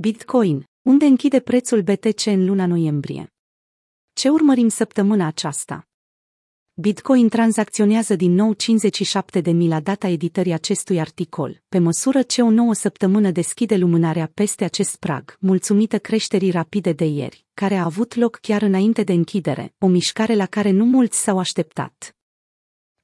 Bitcoin, unde închide prețul BTC în luna noiembrie. Ce urmărim săptămâna aceasta? Bitcoin tranzacționează din nou 57 de mii la data editării acestui articol, pe măsură ce o nouă săptămână deschide lumânarea peste acest prag, mulțumită creșterii rapide de ieri, care a avut loc chiar înainte de închidere, o mișcare la care nu mulți s-au așteptat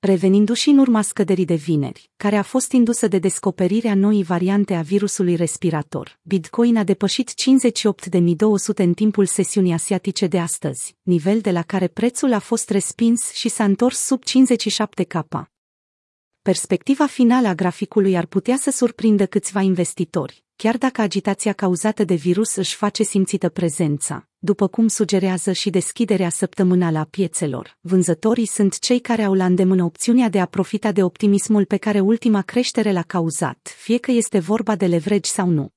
revenindu-și în urma scăderii de vineri, care a fost indusă de descoperirea noii variante a virusului respirator. Bitcoin a depășit 58.200 în timpul sesiunii asiatice de astăzi, nivel de la care prețul a fost respins și s-a întors sub 57k. Perspectiva finală a graficului ar putea să surprindă câțiva investitori, chiar dacă agitația cauzată de virus își face simțită prezența, după cum sugerează și deschiderea săptămânală a piețelor. Vânzătorii sunt cei care au la îndemână opțiunea de a profita de optimismul pe care ultima creștere l-a cauzat, fie că este vorba de leverage sau nu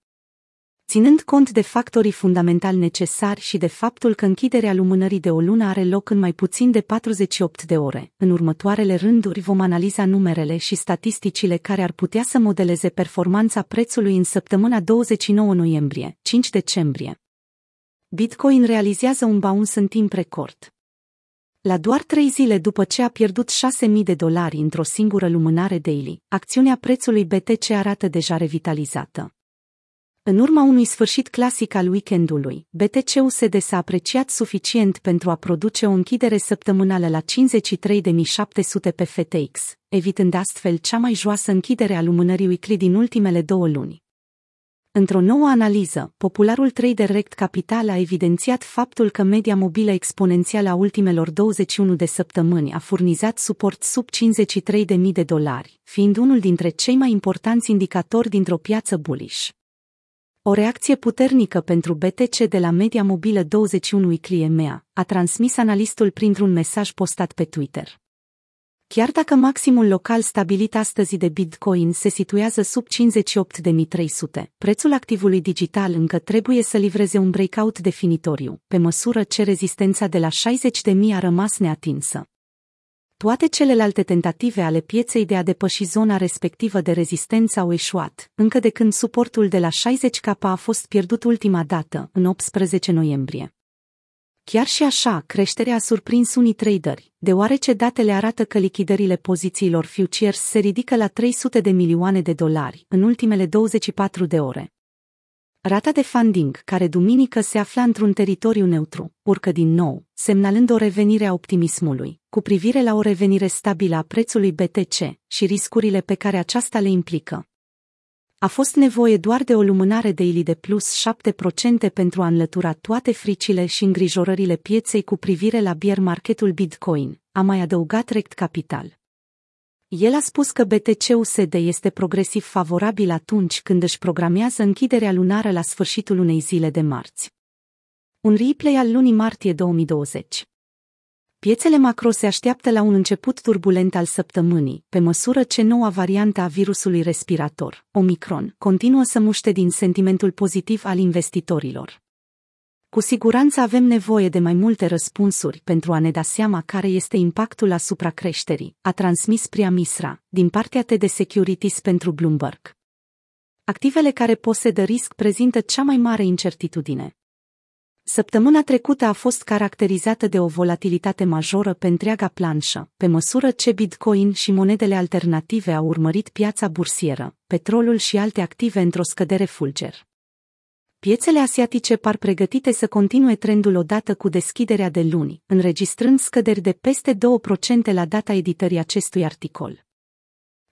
ținând cont de factorii fundamentali necesari și de faptul că închiderea lumânării de o lună are loc în mai puțin de 48 de ore. În următoarele rânduri vom analiza numerele și statisticile care ar putea să modeleze performanța prețului în săptămâna 29 noiembrie, 5 decembrie. Bitcoin realizează un bounce în timp record. La doar trei zile după ce a pierdut 6.000 de dolari într-o singură lumânare daily, acțiunea prețului BTC arată deja revitalizată. În urma unui sfârșit clasic al weekendului, BTC-USD s-a apreciat suficient pentru a produce o închidere săptămânală la 53.700 pe FTX, evitând astfel cea mai joasă închidere a lumânării weekly din ultimele două luni. Într-o nouă analiză, popularul trader Rect Capital a evidențiat faptul că media mobilă exponențială a ultimelor 21 de săptămâni a furnizat suport sub 53.000 de dolari, fiind unul dintre cei mai importanți indicatori dintr-o piață bullish. O reacție puternică pentru BTC de la media mobilă 21 Weekly EMEA, a transmis analistul printr-un mesaj postat pe Twitter. Chiar dacă maximul local stabilit astăzi de Bitcoin se situează sub 58.300, prețul activului digital încă trebuie să livreze un breakout definitoriu, pe măsură ce rezistența de la 60.000 a rămas neatinsă. Toate celelalte tentative ale pieței de a depăși zona respectivă de rezistență au eșuat, încă de când suportul de la 60K a fost pierdut ultima dată, în 18 noiembrie. Chiar și așa, creșterea a surprins unii traderi, deoarece datele arată că lichidările pozițiilor futures se ridică la 300 de milioane de dolari în ultimele 24 de ore. Rata de funding, care duminică se afla într-un teritoriu neutru, urcă din nou, semnalând o revenire a optimismului, cu privire la o revenire stabilă a prețului BTC și riscurile pe care aceasta le implică. A fost nevoie doar de o lumânare daily de plus 7% pentru a înlătura toate fricile și îngrijorările pieței cu privire la bier marketul Bitcoin, a mai adăugat Rect Capital. El a spus că BTC-USD este progresiv favorabil atunci când își programează închiderea lunară la sfârșitul unei zile de marți. Un replay al lunii martie 2020 Piețele macro se așteaptă la un început turbulent al săptămânii, pe măsură ce noua variantă a virusului respirator, Omicron, continuă să muște din sentimentul pozitiv al investitorilor. Cu siguranță avem nevoie de mai multe răspunsuri pentru a ne da seama care este impactul asupra creșterii, a transmis Priya Misra, din partea TD Securities pentru Bloomberg. Activele care posedă risc prezintă cea mai mare incertitudine. Săptămâna trecută a fost caracterizată de o volatilitate majoră pe întreaga planșă, pe măsură ce Bitcoin și monedele alternative au urmărit piața bursieră, petrolul și alte active într-o scădere fulger. Piețele asiatice par pregătite să continue trendul odată cu deschiderea de luni, înregistrând scăderi de peste 2% la data editării acestui articol.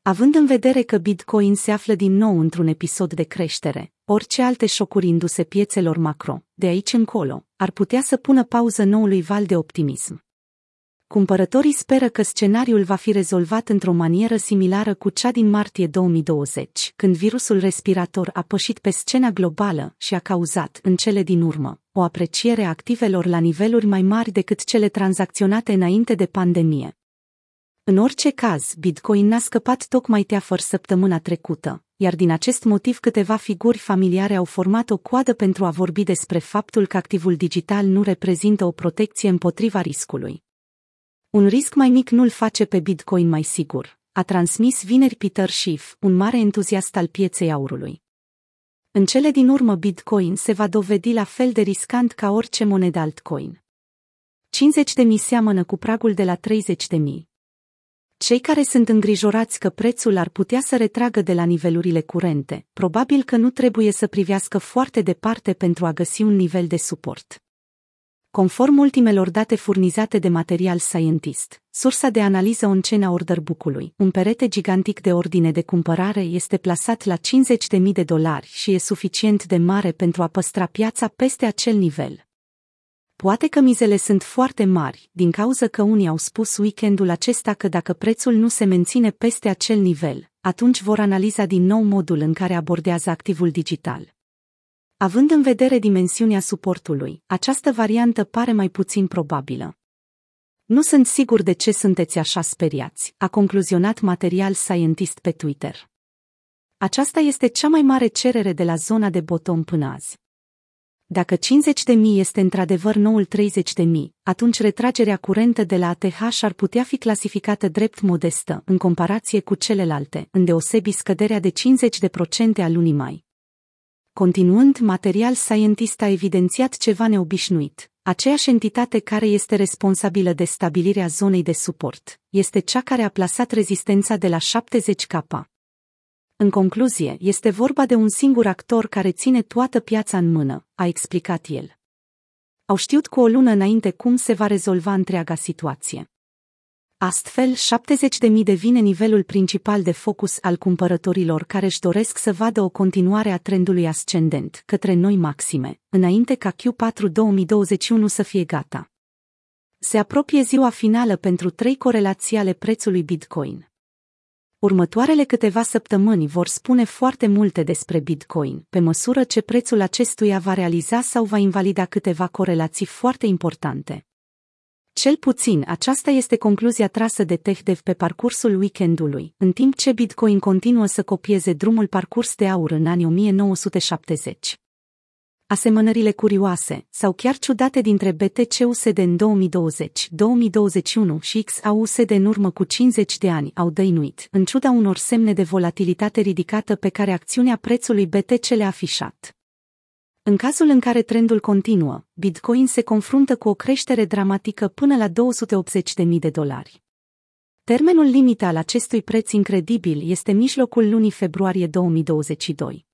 Având în vedere că Bitcoin se află din nou într-un episod de creștere, orice alte șocuri induse piețelor macro, de aici încolo, ar putea să pună pauză noului val de optimism. Cumpărătorii speră că scenariul va fi rezolvat într-o manieră similară cu cea din martie 2020, când virusul respirator a pășit pe scena globală și a cauzat, în cele din urmă, o apreciere a activelor la niveluri mai mari decât cele tranzacționate înainte de pandemie. În orice caz, Bitcoin n-a scăpat tocmai teafăr săptămâna trecută, iar din acest motiv câteva figuri familiare au format o coadă pentru a vorbi despre faptul că activul digital nu reprezintă o protecție împotriva riscului. Un risc mai mic nu-l face pe Bitcoin mai sigur, a transmis vineri Peter Schiff, un mare entuziast al pieței aurului. În cele din urmă Bitcoin se va dovedi la fel de riscant ca orice monedă altcoin. 50 de mii seamănă cu pragul de la 30 de mii. Cei care sunt îngrijorați că prețul ar putea să retragă de la nivelurile curente, probabil că nu trebuie să privească foarte departe pentru a găsi un nivel de suport. Conform ultimelor date furnizate de Material Scientist, sursa de analiză on-chain a order book-ului, un perete gigantic de ordine de cumpărare este plasat la 50.000 de dolari și e suficient de mare pentru a păstra piața peste acel nivel. Poate că mizele sunt foarte mari, din cauza că unii au spus weekendul acesta că dacă prețul nu se menține peste acel nivel, atunci vor analiza din nou modul în care abordează activul digital. Având în vedere dimensiunea suportului, această variantă pare mai puțin probabilă. Nu sunt sigur de ce sunteți așa speriați, a concluzionat Material Scientist pe Twitter. Aceasta este cea mai mare cerere de la zona de bottom până azi. Dacă 50.000 este într-adevăr noul 30.000, atunci retragerea curentă de la ATH ar putea fi clasificată drept modestă în comparație cu celelalte, îndeosebi scăderea de 50% a lunii mai. Continuând, Material Scientist a evidențiat ceva neobișnuit. Aceeași entitate care este responsabilă de stabilirea zonei de suport este cea care a plasat rezistența de la 70K. În concluzie, este vorba de un singur actor care ține toată piața în mână, a explicat el. Au știut cu o lună înainte cum se va rezolva întreaga situație. Astfel, 70.000 devine nivelul principal de focus al cumpărătorilor care își doresc să vadă o continuare a trendului ascendent către noi maxime, înainte ca Q4 2021 să fie gata. Se apropie ziua finală pentru trei corelații ale prețului Bitcoin. Următoarele câteva săptămâni vor spune foarte multe despre Bitcoin, pe măsură ce prețul acestuia va realiza sau va invalida câteva corelații foarte importante. Cel puțin aceasta este concluzia trasă de TechDev pe parcursul weekendului, în timp ce Bitcoin continuă să copieze drumul parcurs de aur în anii 1970. Asemănările curioase sau chiar ciudate dintre BTC-USD în 2020, 2021 și XAUSD în urmă cu 50 de ani au dăinuit, în ciuda unor semne de volatilitate ridicată pe care acțiunea prețului BTC le-a afișat. În cazul în care trendul continuă, Bitcoin se confruntă cu o creștere dramatică până la 280.000 de dolari. Termenul limită al acestui preț incredibil este mijlocul lunii februarie 2022.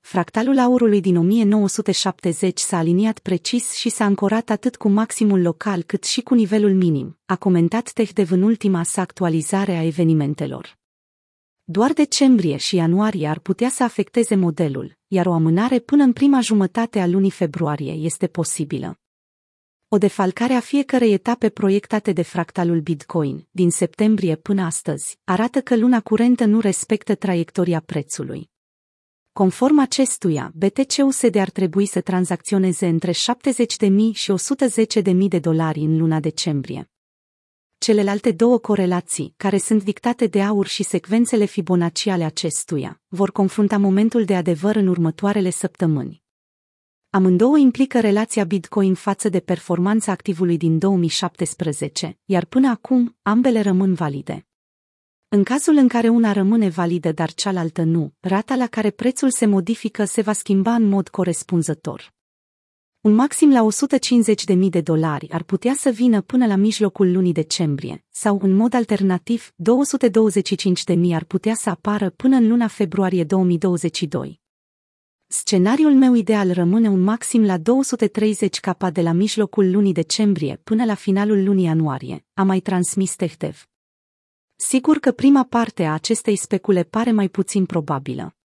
Fractalul aurului din 1970 s-a aliniat precis și s-a ancorat atât cu maximul local cât și cu nivelul minim, a comentat TechDev în ultima sa actualizare a evenimentelor. Doar decembrie și ianuarie ar putea să afecteze modelul, iar o amânare până în prima jumătate a lunii februarie este posibilă. O defalcare a fiecărei etape proiectate de fractalul Bitcoin, din septembrie până astăzi, arată că luna curentă nu respectă traiectoria prețului. Conform acestuia, BTC-USD ar trebui să tranzacționeze între 70.000 și 110.000 de dolari în luna decembrie. Celelalte două corelații, care sunt dictate de aur și secvențele Fibonacci ale acestuia, vor confrunta momentul de adevăr în următoarele săptămâni. Amândouă implică relația Bitcoin față de performanța activului din 2017, iar până acum, ambele rămân valide. În cazul în care una rămâne validă, dar cealaltă nu, rata la care prețul se modifică se va schimba în mod corespunzător. Un maxim la 150.000 de dolari ar putea să vină până la mijlocul lunii decembrie, sau, în mod alternativ, 225.000 ar putea să apară până în luna februarie 2022. Scenariul meu ideal rămâne un maxim la 230 capa de la mijlocul lunii decembrie până la finalul lunii ianuarie, a mai transmis Tehtev. Sigur că prima parte a acestei specule pare mai puțin probabilă.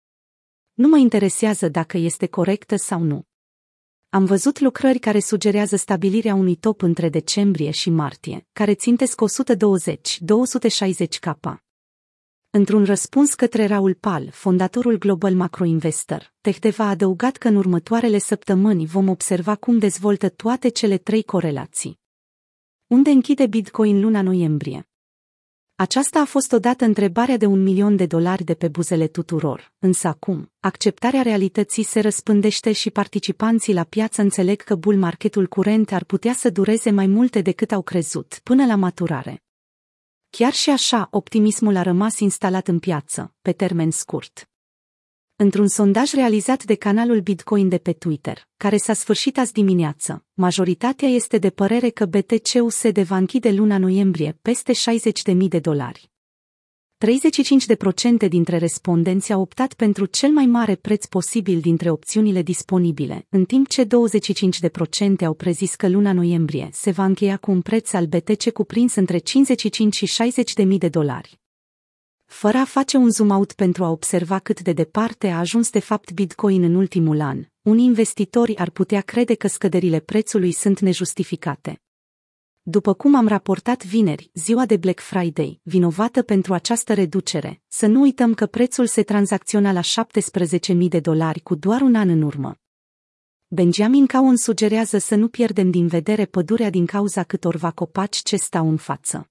Nu mă interesează dacă este corectă sau nu. Am văzut lucrări care sugerează stabilirea unui top între decembrie și martie, care țintesc 120-260 capa. Într-un răspuns către Raul Pal, fondatorul Global Macro Investor, Tehdeva a adăugat că în următoarele săptămâni vom observa cum dezvoltă toate cele trei corelații. Unde închide Bitcoin luna noiembrie? Aceasta a fost odată întrebarea de un milion de dolari de pe buzele tuturor, însă acum, acceptarea realității se răspândește și participanții la piață înțeleg că bull marketul curent ar putea să dureze mai multe decât au crezut, până la maturare. Chiar și așa, optimismul a rămas instalat în piață, pe termen scurt. Într-un sondaj realizat de canalul Bitcoin de pe Twitter, care s-a sfârșit azi dimineață, majoritatea este de părere că BTC-USD va închide luna noiembrie peste 60.000 de dolari. 35% dintre respondenți au optat pentru cel mai mare preț posibil dintre opțiunile disponibile, în timp ce 25% au prezis că luna noiembrie se va încheia cu un preț al BTC cuprins între 55 și 60 de mii de dolari. Fără a face un zoom out pentru a observa cât de departe a ajuns de fapt Bitcoin în ultimul an, unii investitori ar putea crede că scăderile prețului sunt nejustificate. După cum am raportat vineri, ziua de Black Friday, vinovată pentru această reducere, să nu uităm că prețul se tranzacționa la 17.000 de dolari cu doar un an în urmă. Benjamin Cowan sugerează să nu pierdem din vedere pădurea din cauza câtorva copaci ce stau în față.